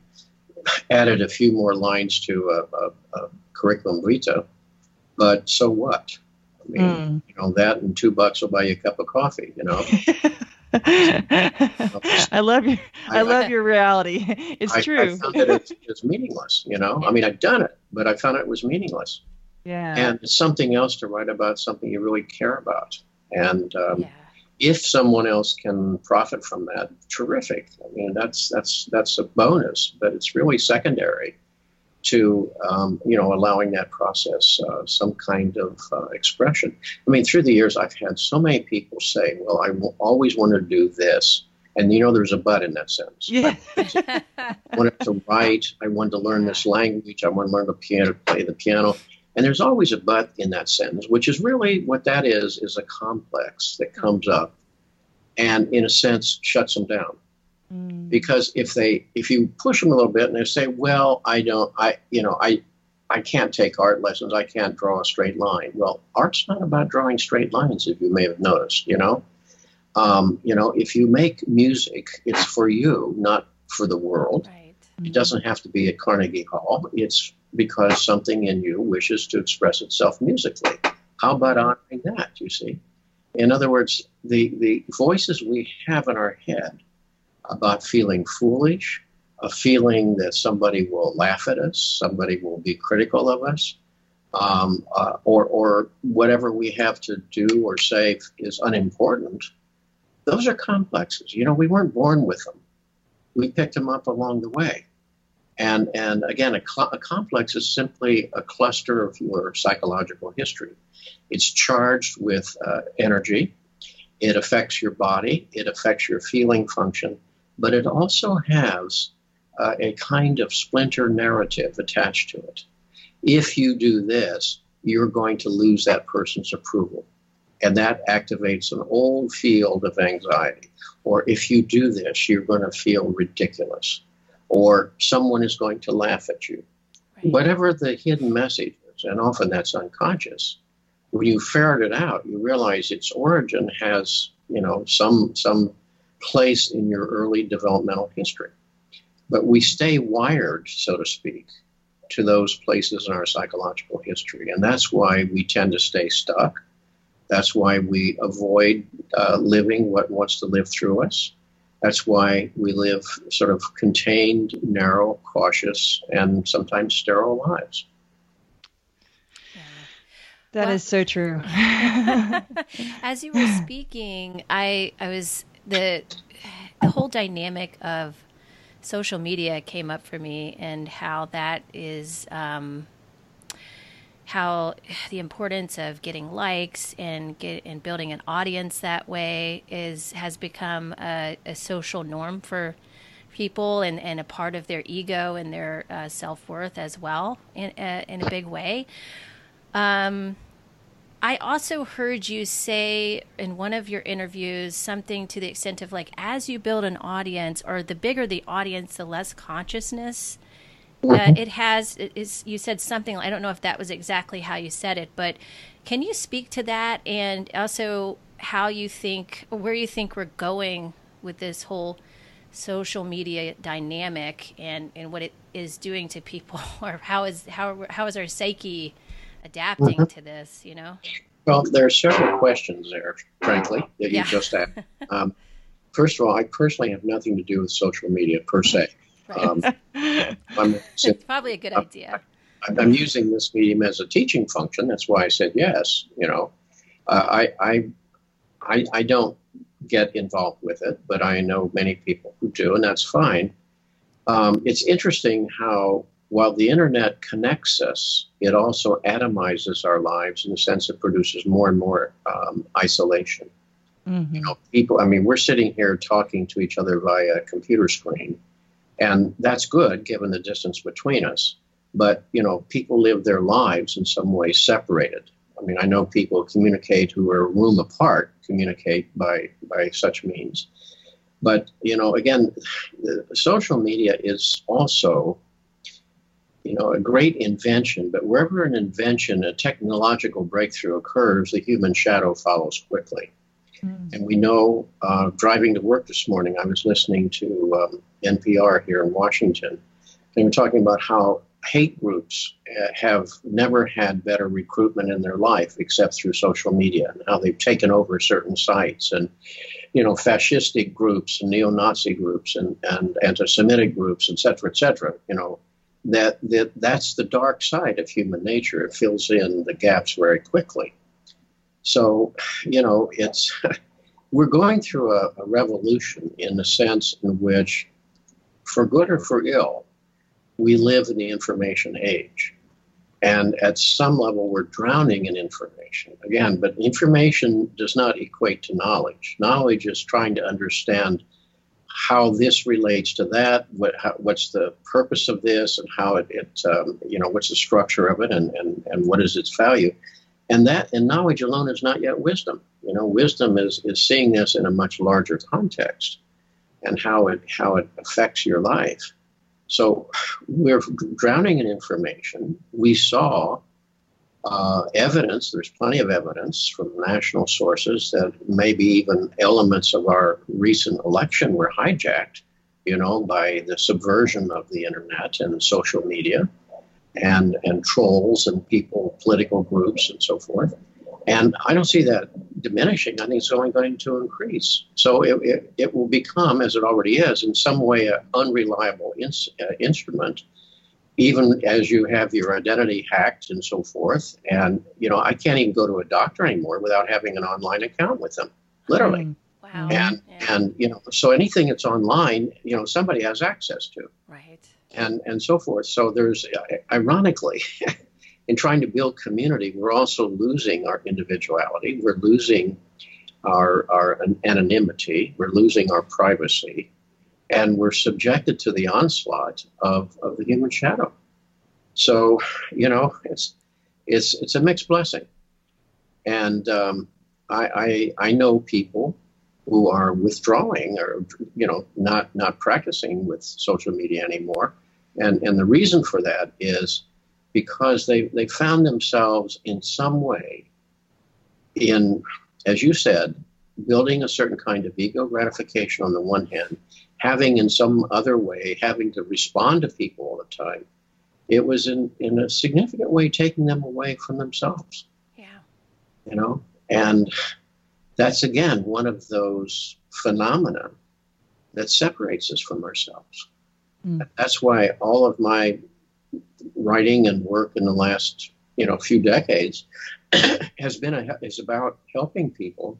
S3: added a few more lines to a, a, a curriculum vitae. But so what? I mean, mm. you know, that and two bucks will buy you a cup of coffee, you know. [laughs] [laughs]
S2: I love your I, I love your reality. [laughs] It's
S3: I,
S2: true.
S3: I found that it's, it's meaningless, you know. I mean, I've done it, but I found it was meaningless.
S2: Yeah.
S3: And it's something else to write about, something you really care about. And um, yeah if someone else can profit from that, terrific. I mean, that's that's that's a bonus, but it's really secondary to um, you know allowing that process uh, some kind of uh, expression. I mean, through the years, I've had so many people say, "Well, I w- always wanted to do this." And you know, there's a but in that sentence.
S2: Yeah. [laughs]
S3: I wanted to write. I wanted to learn this [laughs] language. I wanted to learn the piano, play the piano. And there's always a but in that sentence, which is really what that is, is a complex that comes up and in a sense shuts them down. Mm. Because if they if you push them a little bit and they say, Well, I don't I you know, I I can't take art lessons, I can't draw a straight line. Well, art's not about drawing straight lines, if you may have noticed, you know. Um, you know, if you make music, it's for you, not for the world. Right. It doesn't have to be at Carnegie Hall. It's because something in you wishes to express itself musically. How about honoring that, you see? In other words, the, the voices we have in our head about feeling foolish, a feeling that somebody will laugh at us, somebody will be critical of us, um, uh, or, or whatever we have to do or say is unimportant, those are complexes. You know, we weren't born with them. We picked them up along the way. And, and again, a, cl- a complex is simply a cluster of your psychological history. It's charged with uh, energy. It affects your body. It affects your feeling function. But it also has uh, a kind of splinter narrative attached to it. If you do this, you're going to lose that person's approval. And that activates an old field of anxiety. Or if you do this, you're going to feel ridiculous or someone is going to laugh at you. Right. Whatever the hidden message is, and often that's unconscious, when you ferret it out, you realize its origin has, you know, some some place in your early developmental history. But we stay wired, so to speak, to those places in our psychological history. And that's why we tend to stay stuck. That's why we avoid uh, living what wants to live through us. That's why we live sort of contained, narrow, cautious, and sometimes sterile lives.
S2: That well, is so true. [laughs]
S1: as you were speaking, I I was the the whole dynamic of social media came up for me and how that is um, how [sighs] the importance of getting likes and get and building an audience that way is has become a, a social norm for people and, and a part of their ego and their uh, self worth as well in uh, in a big way. Um, I also heard you say in one of your interviews something to the extent of like, as you build an audience, or the bigger the audience, the less consciousness uh, mm-hmm. it has. It is you said something? I don't know if that was exactly how you said it, but can you speak to that and also how you think, where you think we're going with this whole social media dynamic and and what it is doing to people, [laughs] or how is how how is our psyche adapting mm-hmm. to this, you know?
S3: Well, there are several questions there, frankly, that you just asked. [laughs] Um, first of all, I personally have nothing to do with social media per se. Right. Um, [laughs]
S1: I'm, it's probably a good I'm, idea.
S3: I, am using this medium as a teaching function. That's why I said yes. You know, uh, I, I, I, I don't get involved with it, but I know many people who do, and that's fine. Um, it's interesting how while the internet connects us, it also atomizes our lives in the sense it produces more and more um, isolation. Mm-hmm. You know, people. I mean, we're sitting here talking to each other via a computer screen, and that's good given the distance between us. But you know, people live their lives in some way separated. I mean, I know people communicate who are room apart, communicate by by such means. But you know, again, social media is also you know, a great invention, but wherever an invention, a technological breakthrough occurs, the human shadow follows quickly. Mm. And we know, uh, driving to work this morning, I was listening to um, NPR here in Washington. They were talking about how hate groups uh, have never had better recruitment in their life except through social media and how they've taken over certain sites and you know fascistic groups and neo-nazi groups and, and anti-semitic groups et cetera et cetera you know that, that that's the dark side of human nature. It fills in the gaps very quickly. So, you know, it's [laughs] we're going through a, a revolution in the sense in which, for good or for ill, we live in the information age. And at some level, we're drowning in information. Again, but information does not equate to knowledge. Knowledge is trying to understand how this relates to that, what, how, what's the purpose of this, and how it, it um, you know, what's the structure of it, and, and, and what is its value. And that, and knowledge alone is not yet wisdom. You know, wisdom is, is seeing this in a much larger context and how it, how it affects your life. So we're drowning in information. We saw uh, evidence, there's plenty of evidence from national sources that maybe even elements of our recent election were hijacked, you know, by the subversion of the internet and social media and, and trolls and people, political groups and so forth. And I don't see that diminishing. I think it's only going to increase. So it, it, it will become, as it already is, in some way an unreliable ins- uh, instrument even as you have your identity hacked and so forth. And, you know, I can't even go to a doctor anymore without having an online account with them, literally.
S1: Mm, wow.
S3: And, yeah. and, you know, so anything that's online, you know, somebody has access to.
S1: Right.
S3: And, and so forth. So there's, ironically, [laughs] in trying to build community, we're also losing our individuality. We're losing our, our anonymity. We're losing our privacy and we're subjected to the onslaught of, of the human shadow. So, you know, it's it's it's a mixed blessing, and um, I, I I know people who are withdrawing or you know not not practicing with social media anymore, and and the reason for that is because they they found themselves in some way in, as you said, building a certain kind of ego gratification on the one hand, having in some other way, having to respond to people all the time, it was in, in a significant way taking them away from themselves.
S1: Yeah.
S3: You know? And that's again one of those phenomena that separates us from ourselves. Mm. That's why all of my writing and work in the last you know few decades [clears throat] has been a, is about helping people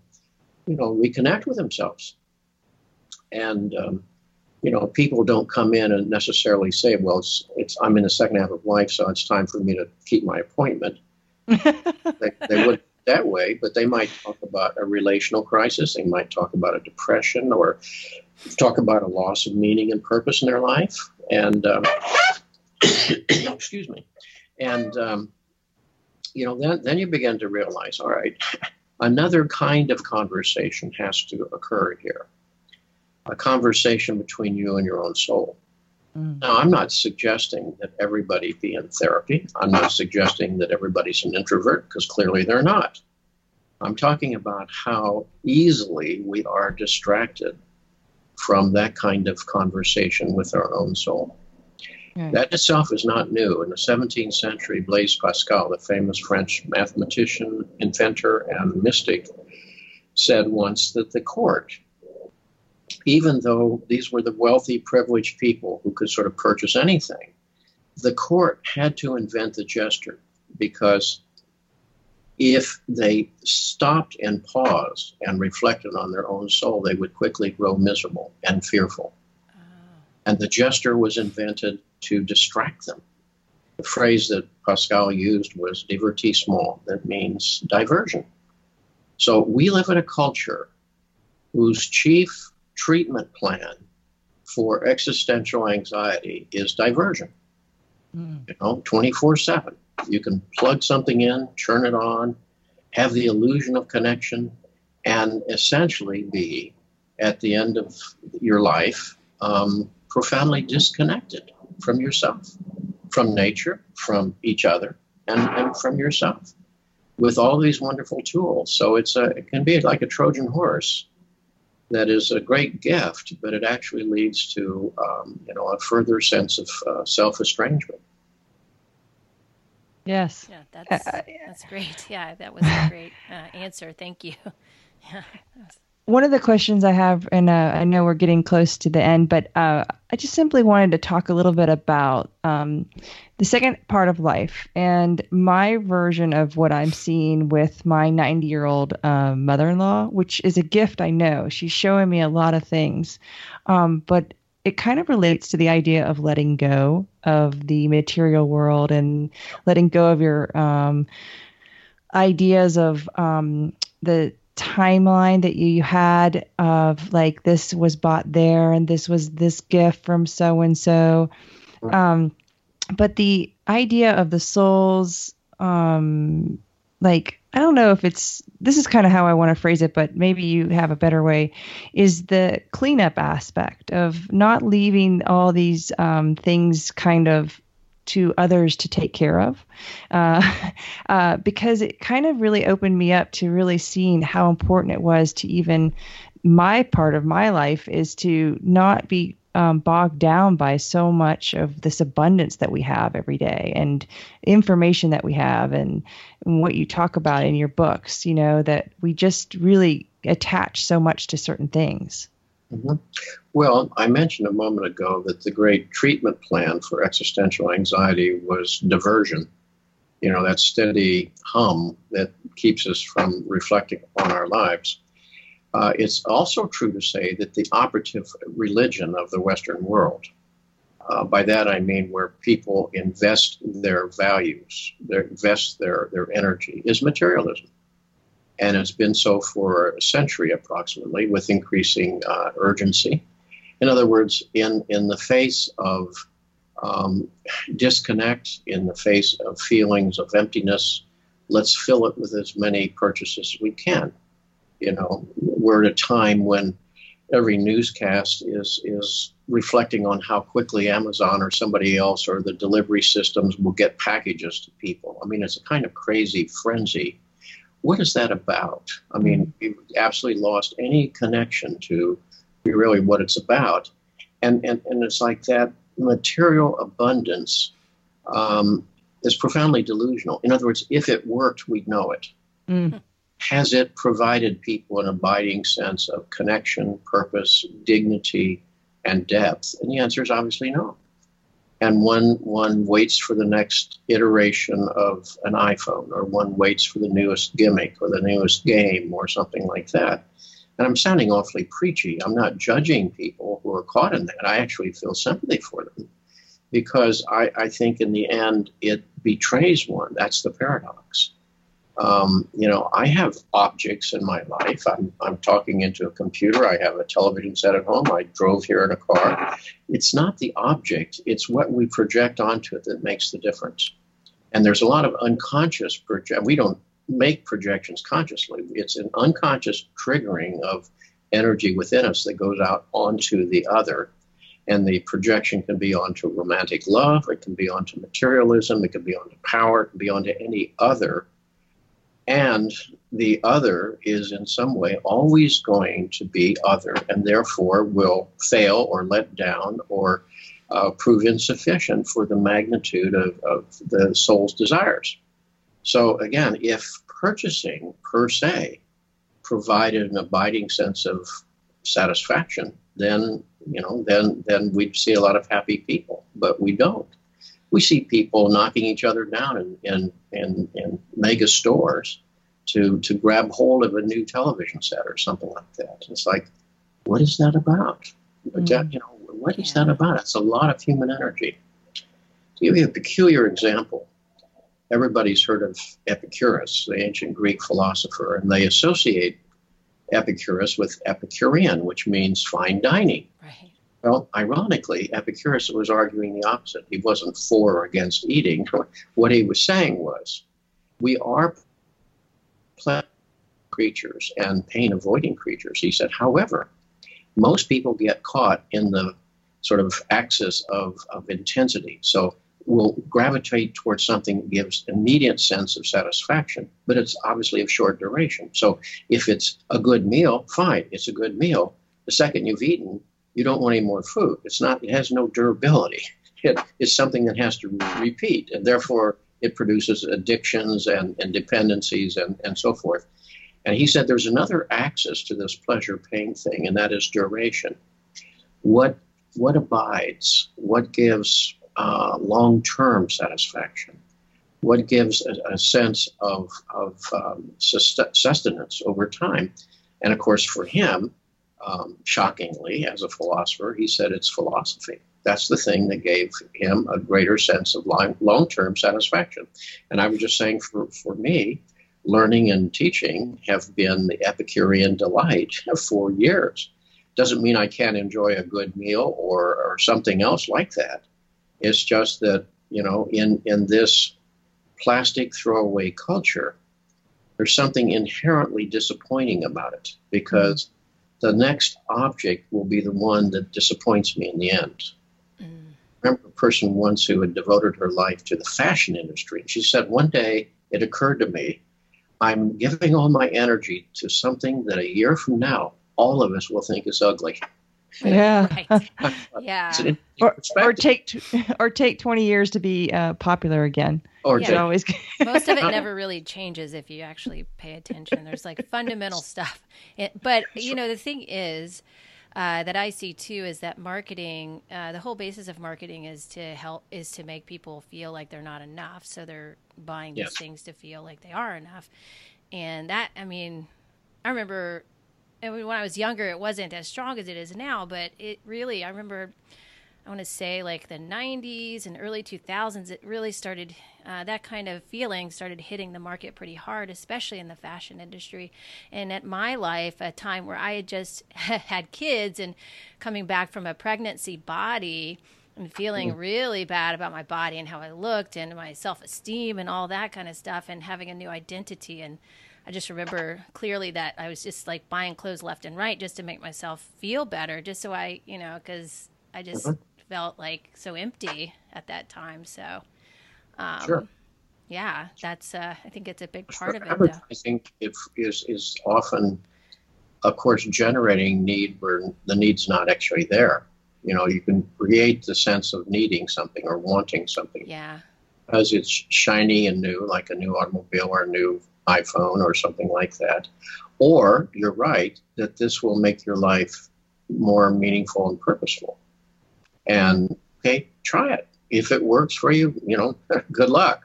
S3: you know reconnect with themselves and um, you know people don't come in and necessarily say well it's, it's i'm in the second half of life so it's time for me to keep my appointment [laughs] they, they would that way but they might talk about a relational crisis they might talk about a depression or talk about a loss of meaning and purpose in their life and um, [coughs] excuse me. And um, you know then, then you begin to realize all right another kind of conversation has to occur here. A conversation between you and your own soul. Mm. now i'm not suggesting that everybody be in therapy. I'm not suggesting that everybody's an introvert because clearly they're not. I'm talking about how easily we are distracted from that kind of conversation with our own soul that itself is not new. In the 17th century, Blaise Pascal, the famous French mathematician, inventor, and mystic, said once that the court, even though these were the wealthy, privileged people who could sort of purchase anything, the court had to invent the jester because if they stopped and paused and reflected on their own soul, they would quickly grow miserable and fearful. Oh. And the jester was invented to distract them. The phrase that Pascal used was divertissement, that means diversion. So we live in a culture whose chief treatment plan for existential anxiety is diversion. Mm. You know, 24 7. You can plug something in, turn it on, have the illusion of connection, and essentially be, at the end of your life, um, profoundly disconnected from yourself, from nature, from each other, and, and from yourself with all these wonderful tools. So it's a, it can be like a Trojan horse that is a great gift, but it actually leads to um, you know a further sense of uh, self estrangement.
S2: Yes.
S1: Yeah, that's uh, that's great. [laughs] Yeah, that was a [laughs] great uh, answer. Thank you. [laughs] Yeah
S2: one of the questions I have, and uh, I know we're getting close to the end, but uh, I just simply wanted to talk a little bit about um, the second part of life and my version of what I'm seeing with my 90 year old uh, mother in law, which is a gift, I know. She's showing me a lot of things, um, but it kind of relates to the idea of letting go of the material world and letting go of your um, ideas of um, the timeline that you had of like this was bought there and this was this gift from so and so um but the idea of the souls um like i don't know if it's this is kind of how i want to phrase it but maybe you have a better way is the cleanup aspect of not leaving all these um, things kind of to others to take care of. Uh, [laughs] uh, because it kind of really opened me up to really seeing how important it was to even my part of my life is to not be um, bogged down by so much of this abundance that we have every day and information that we have and, and what you talk about in your books you know that we just really attach so much to certain things
S3: Mm-hmm. Well, I mentioned a moment ago that the great treatment plan for existential anxiety was diversion. You know, that steady hum that keeps us from reflecting upon our lives. Uh, it's also true to say that the operative religion of the Western world, uh, by that I mean where people invest their values, their, invest their, their energy, is materialism and it's been so for a century approximately with increasing uh, urgency. In other words, in, in the face of um, disconnect, in the face of feelings of emptiness, let's fill it with as many purchases as we can. You know, we're at a time when every newscast is is reflecting on how quickly Amazon or somebody else or the delivery systems will get packages to people. I mean, it's a kind of crazy frenzy what is that about? I mean, we absolutely lost any connection to really what it's about. And, and, and it's like that material abundance um, is profoundly delusional. In other words, if it worked, we'd know it. Mm. Has it provided people an abiding sense of connection, purpose, dignity, and depth? And the answer is obviously no and one one waits for the next iteration of an iPhone, or one waits for the newest gimmick or the newest game or something like that. And I'm sounding awfully preachy. I'm not judging people who are caught in that. I actually feel sympathy for them because I, I think in the end it betrays one. That's the paradox. Um, you know, I have objects in my life. I'm, I'm talking into a computer. I have a television set at home. I drove here in a car. It's not the object, it's what we project onto it that makes the difference. And there's a lot of unconscious project. We don't make projections consciously. It's an unconscious triggering of energy within us that goes out onto the other. And the projection can be onto romantic love, it can be onto materialism, it can be onto power, it can be onto any other and the other is in some way always going to be other and therefore will fail or let down or uh, prove insufficient for the magnitude of, of the soul's desires. So, again, if purchasing per se provided an abiding sense of satisfaction, then you know, then then we'd see a lot of happy people, but we don't we see people knocking each other down in, in, in, in mega stores to, to grab hold of a new television set or something like that. It's like, what is that about? Mm. You know, what is yeah. that about? It's a lot of human energy. To give you a peculiar example, everybody's heard of Epicurus, the ancient Greek philosopher, and they associate Epicurus with Epicurean, which means fine dining. Right. Well, ironically, Epicurus was arguing the opposite. He wasn't for or against eating. What he was saying was, we are plant creatures and pain avoiding creatures. He said, however, most people get caught in the sort of axis of, of intensity. So we'll gravitate towards something that gives immediate sense of satisfaction, but it's obviously of short duration. So if it's a good meal, fine, it's a good meal. The second you've eaten, you don't want any more food. It's not, it has no durability. It is something that has to repeat, and therefore it produces addictions and, and dependencies and, and so forth. And he said there's another axis to this pleasure pain thing, and that is duration. What, what abides? What gives uh, long term satisfaction? What gives a, a sense of, of um, sustenance over time? And of course, for him, um, shockingly, as a philosopher, he said it's philosophy. That's the thing that gave him a greater sense of long term satisfaction. And I was just saying for, for me, learning and teaching have been the Epicurean delight for years. Doesn't mean I can't enjoy a good meal or, or something else like that. It's just that, you know, in, in this plastic throwaway culture, there's something inherently disappointing about it because the next object will be the one that disappoints me in the end. Mm. I remember a person once who had devoted her life to the fashion industry. She said, One day it occurred to me, I'm giving all my energy to something that a year from now, all of us will think is ugly.
S2: Yeah. [laughs]
S1: Right. yeah.
S2: Or, or, take or take 20 years to be uh, popular again.
S3: Or yeah.
S1: always [laughs] most of it never really changes if you actually pay attention. There's like fundamental stuff. It, but you know the thing is uh, that I see too is that marketing, uh, the whole basis of marketing is to help is to make people feel like they're not enough, so they're buying yes. these things to feel like they are enough. And that, I mean, I remember Mean, when I was younger, it wasn't as strong as it is now, but it really, I remember, I want to say like the 90s and early 2000s, it really started, uh, that kind of feeling started hitting the market pretty hard, especially in the fashion industry. And at my life, a time where I had just [laughs] had kids and coming back from a pregnancy body and feeling mm-hmm. really bad about my body and how I looked and my self esteem and all that kind of stuff and having a new identity and, I just remember clearly that I was just like buying clothes left and right just to make myself feel better, just so I, you know, because I just mm-hmm. felt like so empty at that time. So, um,
S3: sure.
S1: yeah, that's uh, I think it's a big part of it.
S3: Advertising is is often, of course, generating need where the need's not actually there. You know, you can create the sense of needing something or wanting something.
S1: Yeah.
S3: Because it's shiny and new, like a new automobile or a new iPhone or something like that. Or you're right that this will make your life more meaningful and purposeful. And okay, try it. If it works for you, you know, [laughs] good luck.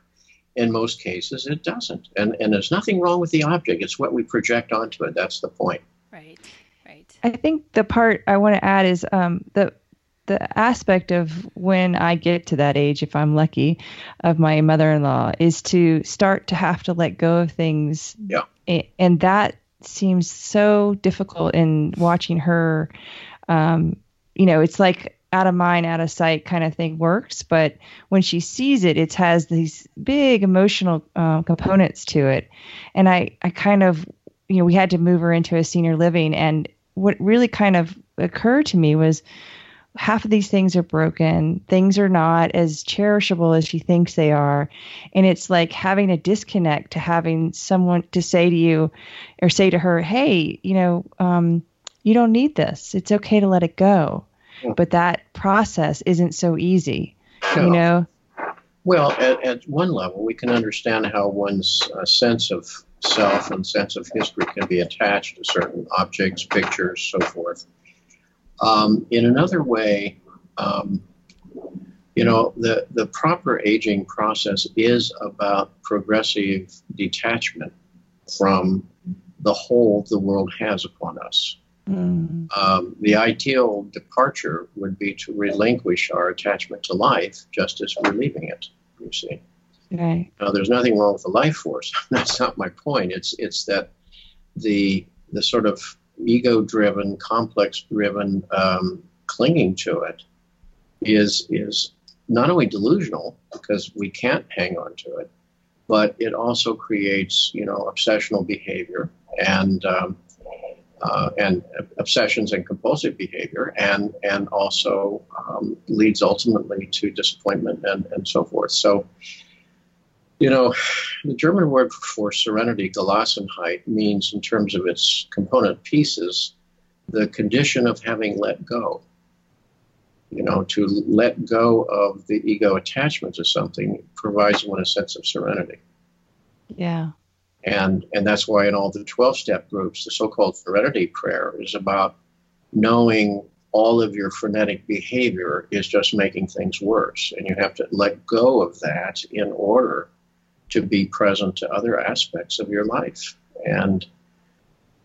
S3: In most cases, it doesn't. And, and there's nothing wrong with the object. It's what we project onto it. That's the point.
S1: Right, right.
S2: I think the part I want to add is um, the the aspect of when I get to that age, if I'm lucky, of my mother-in-law is to start to have to let go of things.
S3: Yeah.
S2: And that seems so difficult in watching her. Um, you know, it's like out of mind, out of sight kind of thing works. But when she sees it, it has these big emotional uh, components to it. And I, I kind of, you know, we had to move her into a senior living. And what really kind of occurred to me was half of these things are broken. Things are not as cherishable as she thinks they are. And it's like having a disconnect to having someone to say to you or say to her, hey, you know, um, you don't need this. It's okay to let it go but that process isn't so easy, no. you know?
S3: Well, at, at, one level, we can understand how one's uh, sense of self and sense of history can be attached to certain objects, pictures, so forth. Um, in another way, um, you know, the, the proper aging process is about progressive detachment from the hold the world has upon us. Mm. Um, the ideal departure would be to relinquish our attachment to life just as we're leaving it. You see.
S2: Right.
S3: Now, there's nothing wrong with the life force. [laughs] That's not my point. It's it's that the the sort of ego-driven, complex-driven um, clinging to it is is not only delusional because we can't hang on to it, but it also creates you know obsessional behavior and um, uh, and obsessions and compulsive behavior, and and also um, leads ultimately to disappointment and, and so forth. So, you know, the German word for serenity, Gelassenheit, means in terms of its component pieces, the condition of having let go. You know, to let go of the ego attachment to something provides one a sense of serenity.
S2: Yeah.
S3: And, and that's why in all the 12 step groups, the so called serenity prayer is about knowing all of your frenetic behavior is just making things worse. And you have to let go of that in order to be present to other aspects of your life. And,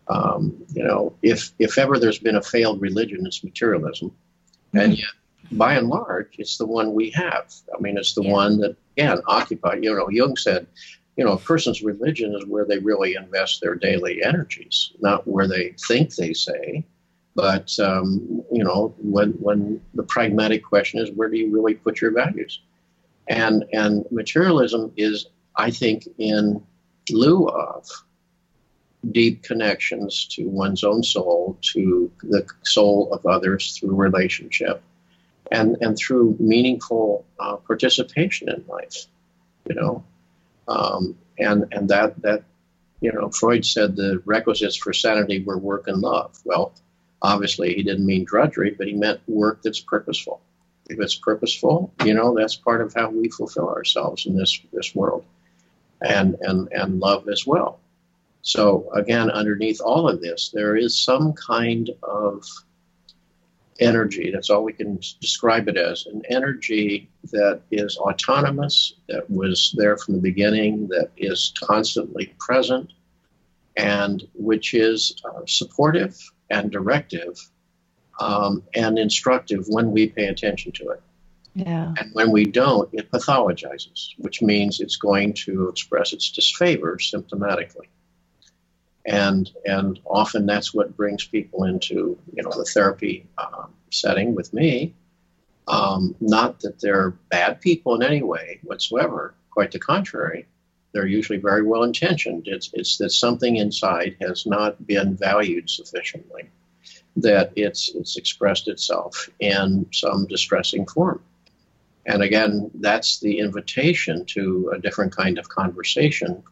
S3: um, you know, if, if ever there's been a failed religion, it's materialism. Mm-hmm. And yet, by and large, it's the one we have. I mean, it's the yeah. one that, again, occupied, you know, Jung said, you know, a person's religion is where they really invest their daily energies, not where they think they say. But um, you know, when when the pragmatic question is, where do you really put your values? And and materialism is, I think, in lieu of deep connections to one's own soul, to the soul of others through relationship, and and through meaningful uh, participation in life. You know, um, and and that that you know Freud said the requisites for sanity were work and love. Well, obviously he didn't mean drudgery, but he meant work that's purposeful. If it's purposeful, you know that's part of how we fulfill ourselves in this this world, and and and love as well. So again, underneath all of this, there is some kind of energy. That's all we can describe it as an energy that is autonomous, that was there from the beginning, that is constantly present, and which is uh, supportive and directive um, and instructive when we pay attention to it.
S2: Yeah.
S3: And when we don't, it pathologizes, which means it's going to express its disfavor symptomatically and and often that's what brings people into you know the therapy um, setting with me. Um, not that they're bad people in any way whatsoever. Quite the contrary, they're usually very well intentioned. It's it's that something inside has not been valued sufficiently, that it's it's expressed itself in some distressing form, And again, that's the invitation to a different kind of conversation,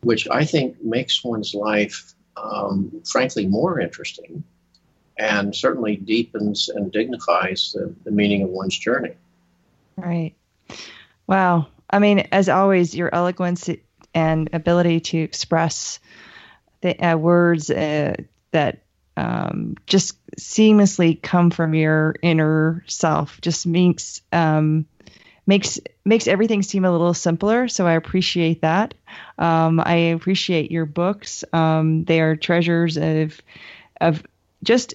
S3: which I think makes one's life, um, frankly, more interesting and certainly deepens and dignifies the, the meaning of one's journey.
S2: Right. Wow. I mean, as always, your eloquence and ability to express the uh, words uh, that um, just seamlessly come from your inner self just makes um, makes makes everything seem a little simpler. So I appreciate that. Um, I appreciate your books. Um, they are treasures of of just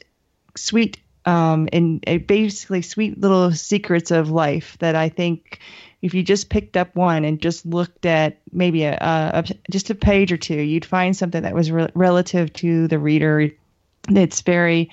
S2: sweet um, and basically sweet little secrets of life that I think if you just picked up one and just looked at maybe a, a just a page or two, you'd find something that was re- relative to the reader. It's very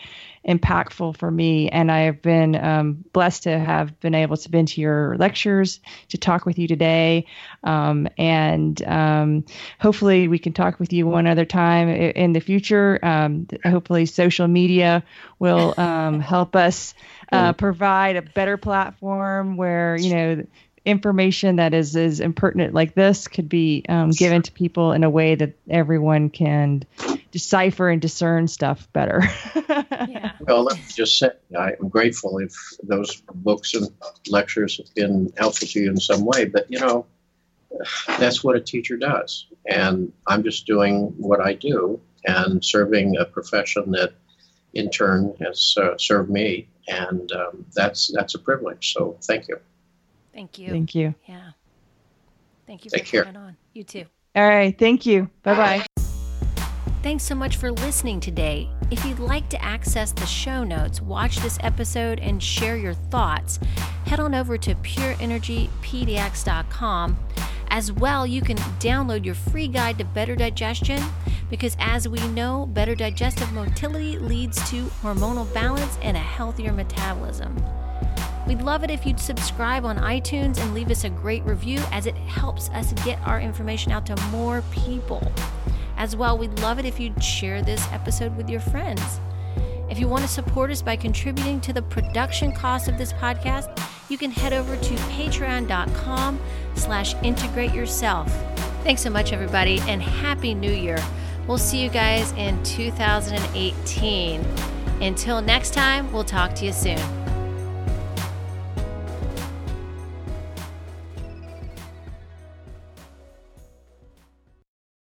S2: impactful for me, and I have been um, blessed to have been able to been to your lectures to talk with you today, um, and um, hopefully we can talk with you one other time in the future. Um, hopefully, social media will um, help us uh, provide a better platform where you know information that is is impertinent like this could be um, given to people in a way that everyone can decipher and discern stuff better. [laughs]
S3: yeah. Well, let me just say, I'm grateful if those books and lectures have been helpful to you in some way. But you know, that's what a teacher does, and I'm just doing what I do and serving a profession that, in turn, has uh, served me, and um, that's that's a privilege. So, thank you.
S1: Thank you.
S2: Thank you.
S1: Yeah. Thank you
S3: Take
S1: for
S3: care.
S1: coming on. You too.
S2: All right. Thank you. Bye bye.
S1: Thanks so much for listening today. If you'd like to access the show notes, watch this episode, and share your thoughts, head on over to pureenergypdx.com. As well, you can download your free guide to better digestion because, as we know, better digestive motility leads to hormonal balance and a healthier metabolism. We'd love it if you'd subscribe on iTunes and leave us a great review as it helps us get our information out to more people. As well, we'd love it if you'd share this episode with your friends. If you want to support us by contributing to the production cost of this podcast, you can head over to patreon.com slash integrate yourself. Thanks so much, everybody, and Happy New Year. We'll see you guys in 2018. Until next time, we'll talk to you soon.